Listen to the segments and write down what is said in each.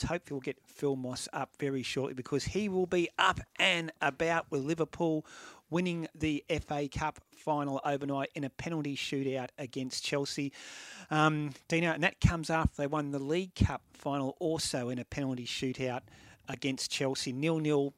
let's hope we'll get Phil Moss up very shortly because he will be up and about with Liverpool winning the FA Cup final overnight in a penalty shootout against Chelsea. Um, Dino, and that comes after they won the League Cup final also in a penalty shootout against Chelsea. Nil nil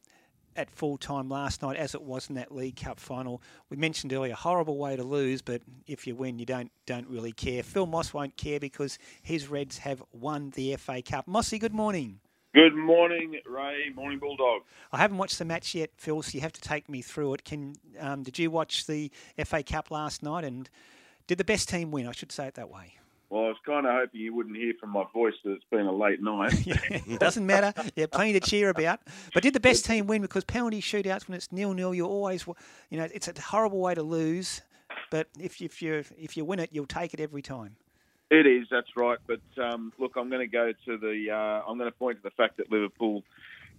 at full time last night, as it was in that League Cup final. We mentioned earlier, horrible way to lose, but if you win, you don't don't really care. Phil Moss won't care because his Reds have won the FA Cup. Mossy, good morning. Good morning, Ray. Morning, Bulldog. I haven't watched the match yet, Phil. So you have to take me through it. Can um, did you watch the FA Cup last night? And did the best team win? I should say it that way. Well, I was kind of hoping you wouldn't hear from my voice that it's been a late night. yeah, doesn't matter. Yeah, plenty to cheer about. But did the best team win? Because penalty shootouts, when it's nil nil, you're always, you know, it's a horrible way to lose. But if if you if you win it, you'll take it every time. It is, that's right. But um, look, I'm going to go to the. Uh, I'm going to point to the fact that Liverpool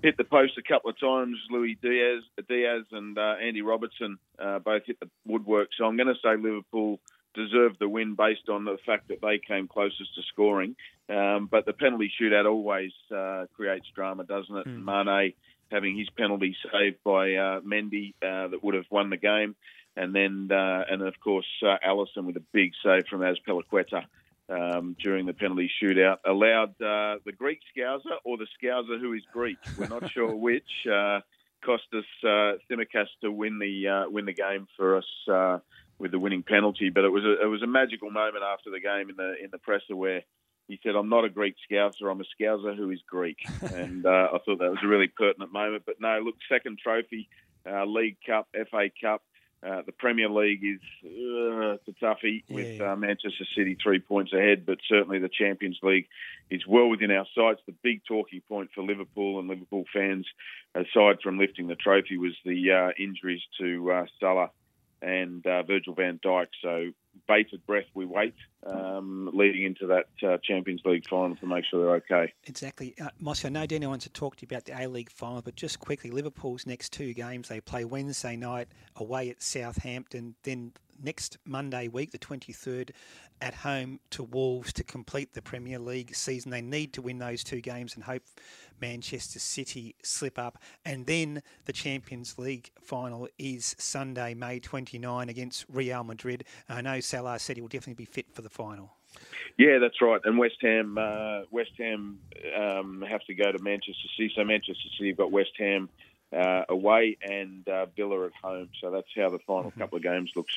hit the post a couple of times. Luis Diaz, Diaz, and uh, Andy Robertson uh, both hit the woodwork. So I'm going to say Liverpool deserved the win based on the fact that they came closest to scoring. Um, but the penalty shootout always uh, creates drama, doesn't it? Mm. Mane having his penalty saved by uh, Mendy uh, that would have won the game, and then uh, and of course uh, Alisson with a big save from Azpilicueta. Um, during the penalty shootout, allowed uh, the Greek Scouser or the Scouser who is Greek. We're not sure which. cost us uh, Tsimikas to win the win the game for us with the winning penalty. But it was a, it was a magical moment after the game in the in the presser where he said, "I'm not a Greek Scouser. I'm a Scouser who is Greek." and uh, I thought that was a really pertinent moment. But no, look, second trophy, uh, League Cup, FA Cup. Uh, the Premier League is uh, it's a toughie yeah. with uh, Manchester City three points ahead, but certainly the Champions League is well within our sights. The big talking point for Liverpool and Liverpool fans, aside from lifting the trophy, was the uh, injuries to uh, Salah and uh, Virgil van Dijk. So bated breath, we wait um, leading into that uh, Champions League final to make sure they're okay. Exactly. Uh, Mossy, I know Daniel wants to talk to you about the A League final, but just quickly, Liverpool's next two games, they play Wednesday night away at Southampton, then next Monday week, the 23rd, at home to Wolves to complete the Premier League season. They need to win those two games and hope Manchester City slip up. And then the Champions League final is Sunday, May 29 against Real Madrid. I know Salah said he will definitely be fit for the final. Yeah, that's right. And West Ham, uh, West Ham um, have to go to Manchester City. So Manchester City have got West Ham uh, away and uh, Villa at home. So that's how the final mm-hmm. couple of games looks.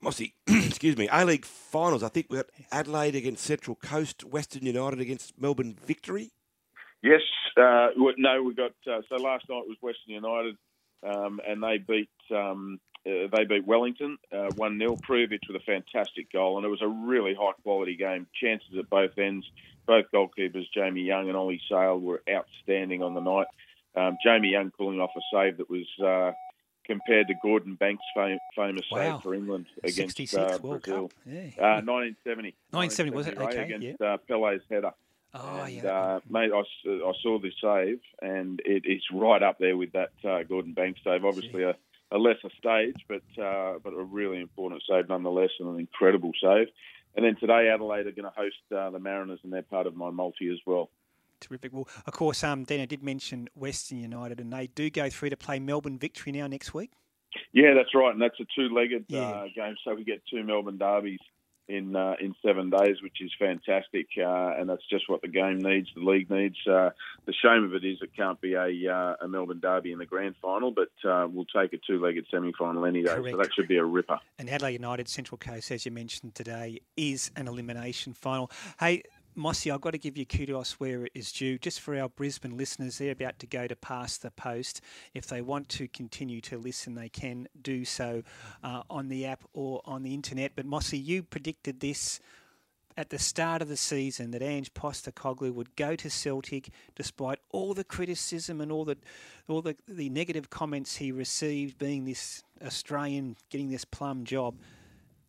Mossy, excuse me, A League finals. I think we got Adelaide against Central Coast, Western United against Melbourne Victory. Yes, uh, no, we got uh, so last night was Western United, um, and they beat um, uh, they beat Wellington uh, one 0 Prijovic with a fantastic goal, and it was a really high quality game. Chances at both ends. Both goalkeepers, Jamie Young and Ollie Sail were outstanding on the night. Um, Jamie Young pulling off a save that was uh, compared to Gordon Banks' fam- famous wow. save for England against uh, Brazil. Yeah. Uh, 1970. 1970 was it? Okay. Against yeah. uh, Pele's header. Oh, and, yeah. Uh, mate, I, I saw this save, and it, it's right up there with that uh, Gordon Banks save. Obviously, a, a, lesser stage, but uh, but a really important save nonetheless, and an incredible save. And then today, Adelaide are going to host uh, the Mariners, and they're part of my multi as well. Terrific. Well, of course, um, Dino did mention Western United, and they do go through to play Melbourne Victory now next week. Yeah, that's right, and that's a two-legged yeah. uh, game. So we get two Melbourne derbies in uh, in seven days, which is fantastic, uh, and that's just what the game needs, the league needs. Uh, the shame of it is it can't be a, uh, a Melbourne derby in the grand final, but uh, we'll take a two-legged semi-final any day. Correct. So that should be a ripper. And Adelaide United Central Coast, as you mentioned today, is an elimination final. Hey, Mossy, I've got to give you kudos where it is due. Just for our Brisbane listeners, they're about to go to Pass the Post. If they want to continue to listen, they can do so uh, on the app or on the internet. But Mossy, you predicted this at the start of the season that Ange Postecoglou would go to Celtic despite all the criticism and all the all the, the negative comments he received being this Australian getting this plum job.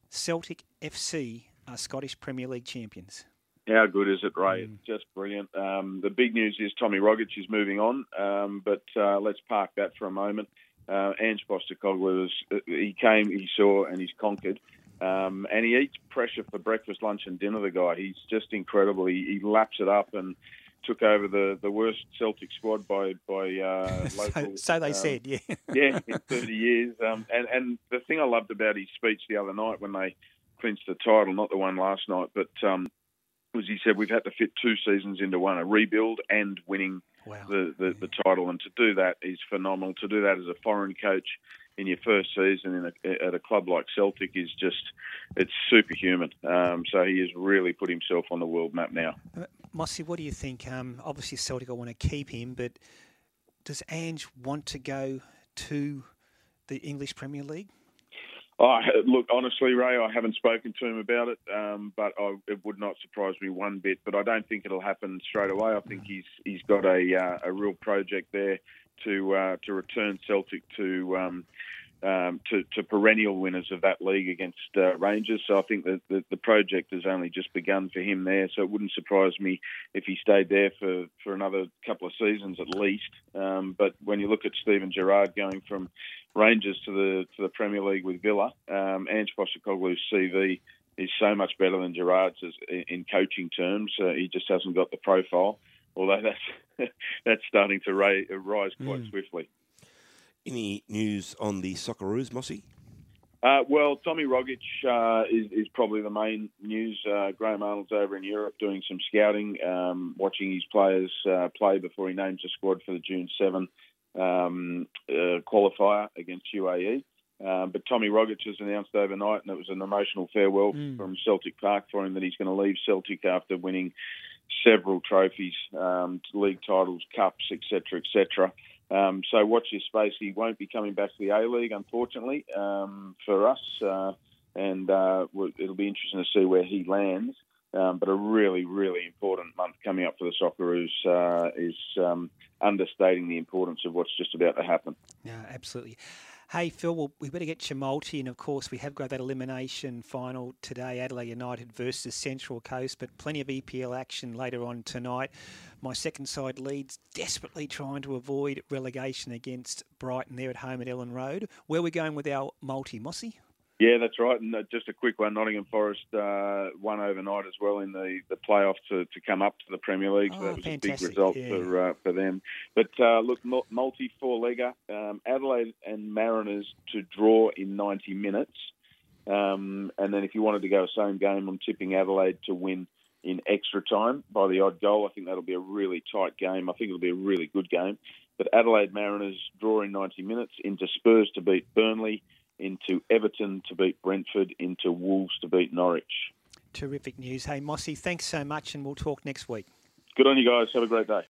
Celtic FC are Scottish Premier League champions. How good is it, Ray? Mm. It's just brilliant. Um, the big news is Tommy Rogic is moving on, um, but uh, let's park that for a moment. Uh, Ange Postecoglou, uh, he came, he saw, and he's conquered. Um, and he eats pressure for breakfast, lunch, and dinner. The guy, he's just incredible. He, he laps it up, and took over the, the worst Celtic squad by by uh, local. so, so they um, said, yeah. yeah, in 30 years. Um, and and the thing I loved about his speech the other night when they clinched the title, not the one last night, but um, was he said we've had to fit two seasons into one, a rebuild and winning Wow. the, the, the title, and to do that is phenomenal. To do that as a foreign coach in your first season in a, at a club like Celtic is just it's superhuman. Um, so he has really put himself on the world map now. Uh, Mossy, what do you think? Um, obviously, Celtic will want to keep him, but does Ange want to go to the English Premier League? Oh, look, honestly, Ray, I haven't spoken to him about it, um, but I, it would not surprise me one bit. But I don't think it'll happen straight away. I think he's he's got a uh, a real project there to uh, to return Celtic to. Um, um, to, to, perennial winners of that league against uh, Rangers. So I think that the, the, project has only just begun for him there. So it wouldn't surprise me if he stayed there for, for another couple of seasons at least. Um, but when you look at Steven Gerrard going from Rangers to the to the Premier League with Villa, um, Ange Postecoglou's CV is so much better than Gerrard's in coaching terms. Uh, he just hasn't got the profile, although that's that's starting to rise quite mm. swiftly. Any news on the Socceroos, Mossy? Uh, well, Tommy Rogic uh, is, is, probably the main news. Uh, Graham Arnold's over in Europe doing some scouting, um, watching his players uh, play before he names a squad for the June 7 um, uh, qualifier against UAE. Um, but Tommy Rogic has announced overnight, and it was an emotional farewell mm. from Celtic Park for him that he's going to leave Celtic after winning several trophies, um, league titles, cups, etc., etc. Um, so watch this space. He won't be coming back to the A League, unfortunately, um, for us, uh, and uh, it'll be interesting to see where he lands. Um, but a really, really important month coming up for the Socceroos uh, is um, understating the importance of what's just about to happen. Yeah, absolutely. Hey, Phil, well, we better get multi. And of course, we have got that elimination final today Adelaide United versus Central Coast, but plenty of EPL action later on tonight. My second side Leeds desperately trying to avoid relegation against Brighton there at home at Elland Road. Where are we going with our multi, Mossy? Yeah, that's right. And uh, just a quick one: Nottingham Forest uh, won overnight as well in the, the playoff to, to come up to the Premier League. So oh, that was fantastic. a big result yeah. for uh, for them. But uh, look, multi four legger: um, Adelaide and Mariners to draw in 90 minutes. Um, and then if you wanted to go same game, I'm tipping Adelaide to win in extra time by the odd goal. I think that'll be a really tight game. I think it'll be a really good game. But Adelaide Mariners draw in 90 minutes into Spurs to beat Burnley into Everton to beat Brentford, into Wolves to beat Norwich. Terrific news. Hey, Mossy, thanks so much, and we'll talk next week. Good on you guys. Have a great day.